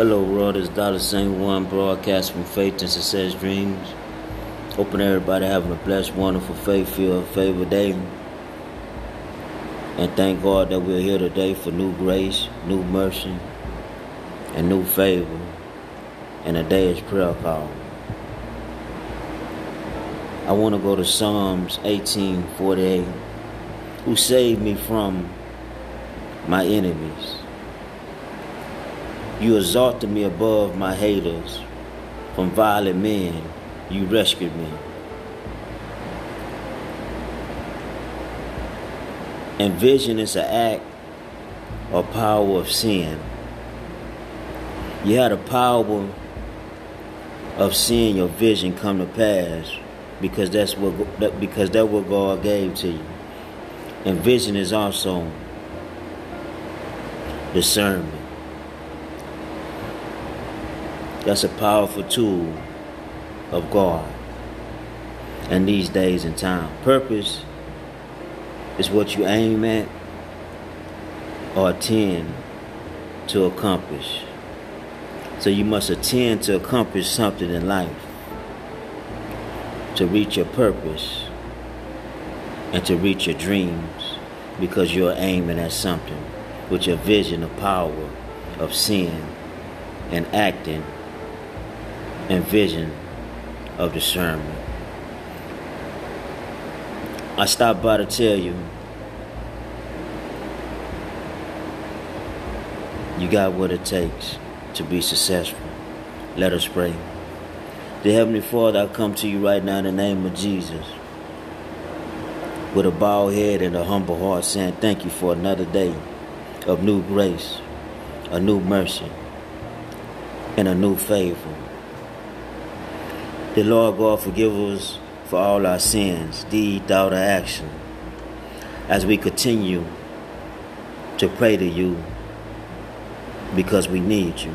Hello, world. It's Dollar Saint One broadcast from Faith and Success Dreams. Hoping everybody having a blessed, wonderful, faith-filled, favor day. And thank God that we're here today for new grace, new mercy, and new favor. And is prayer call. I want to go to Psalms 18:48. Who saved me from my enemies? You exalted me above my haters. From violent men, you rescued me. And vision is an act or power of sin. You had a power of seeing your vision come to pass because that's what because that's what God gave to you. And vision is also discernment. That's a powerful tool of God in these days and time. Purpose is what you aim at or attend to accomplish. So you must attend to accomplish something in life to reach your purpose and to reach your dreams because you're aiming at something with your vision of power of sin and acting and vision of discernment. I stopped by to tell you you got what it takes to be successful. Let us pray. The Heavenly Father, I come to you right now in the name of Jesus with a bowed head and a humble heart saying thank you for another day of new grace, a new mercy, and a new favor. The Lord God forgive us for all our sins, deed, thought, or action, as we continue to pray to you because we need you.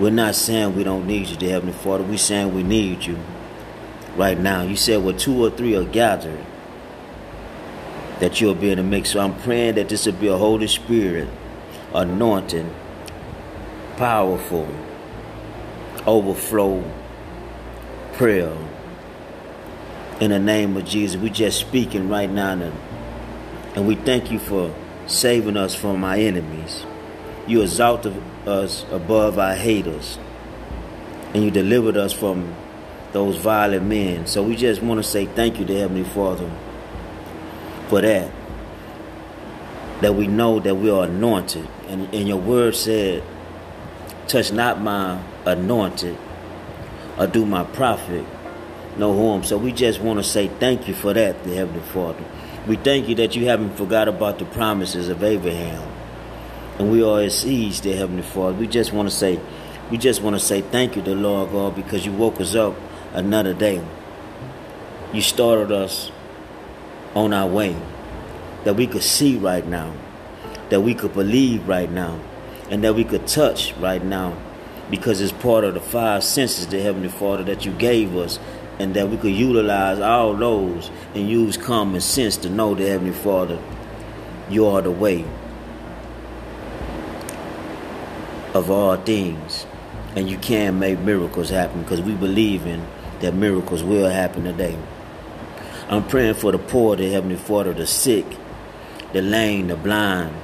We're not saying we don't need you, dear Heavenly Father. We're saying we need you right now. You said, where two or three are gathered, that you'll be in the mix. So I'm praying that this will be a Holy Spirit anointing, powerful, overflow prayer in the name of Jesus. We just speaking right now, and we thank you for saving us from our enemies. You exalted us above our haters, and you delivered us from those violent men. So we just want to say thank you to Heavenly Father for that. That we know that we are anointed, and, and your word said, "Touch not my anointed." Or do my prophet no harm. So we just want to say thank you for that, the Heavenly Father. We thank you that you haven't forgot about the promises of Abraham. And we are his seeds, dear Heavenly Father. We just want to say, we just want to say thank you to Lord God because you woke us up another day. You started us on our way that we could see right now, that we could believe right now, and that we could touch right now because it's part of the five senses, the Heavenly Father, that you gave us, and that we could utilize all those and use common sense to know the Heavenly Father, you are the way of all things. And you can make miracles happen because we believe in that miracles will happen today. I'm praying for the poor, the Heavenly Father, the sick, the lame, the blind,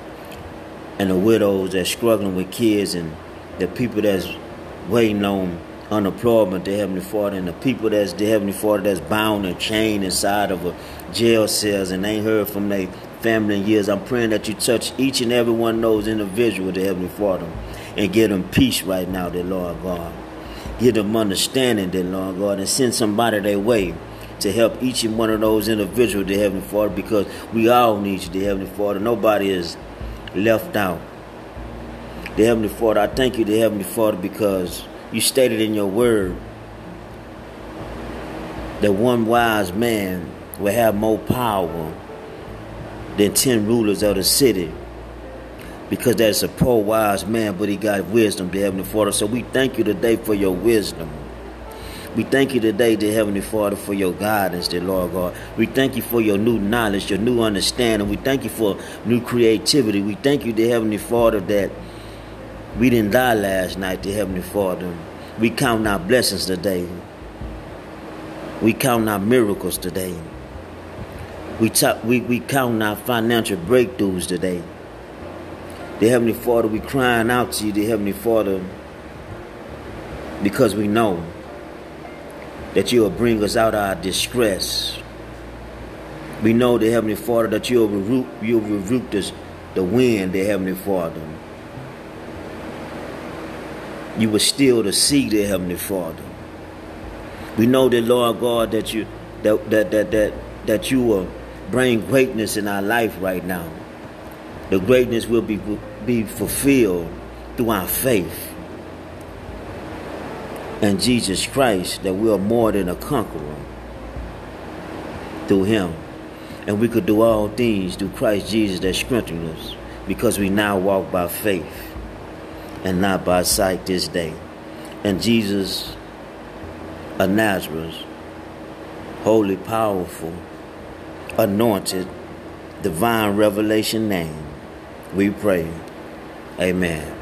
and the widows that's struggling with kids and the people that's waiting on unemployment, the Heavenly Father, and the people that's the Heavenly Father that's bound and chained inside of a jail cells and ain't heard from their family in years. I'm praying that you touch each and every one of those individuals, the Heavenly Father, and give them peace right now, dear Lord God. Give them understanding, dear Lord God, and send somebody their way to help each and one of those individuals, dear Heavenly Father, because we all need you, Heavenly Father. Nobody is left out. The Heavenly Father, I thank you, the Heavenly Father, because you stated in your word that one wise man will have more power than ten rulers of the city. Because that's a poor wise man, but he got wisdom, the Heavenly Father. So we thank you today for your wisdom. We thank you today, dear Heavenly Father, for your guidance, dear Lord God. We thank you for your new knowledge, your new understanding. We thank you for new creativity. We thank you, dear Heavenly Father, that We didn't die last night, dear Heavenly Father. We count our blessings today. We count our miracles today. We, talk, we, we count our financial breakthroughs today. Dear Heavenly Father, we crying out to you, dear Heavenly Father, because we know that you will bring us out of our distress. We know, dear Heavenly Father, that you'll rebuke, you'll rebuke this, the wind, dear Heavenly Father. You will still to sea, the Heavenly Father. We know that, Lord God, that you that that that that, that you will bring greatness in our life right now. The greatness will be be fulfilled through our faith in Jesus Christ that we are more than a conqueror through him. And we could do all things through Christ Jesus that strengthens us because we now walk by faith and not by sight this day. And Jesus of Nazareth, holy, powerful, anointed, divine revelation name, we pray. Amen.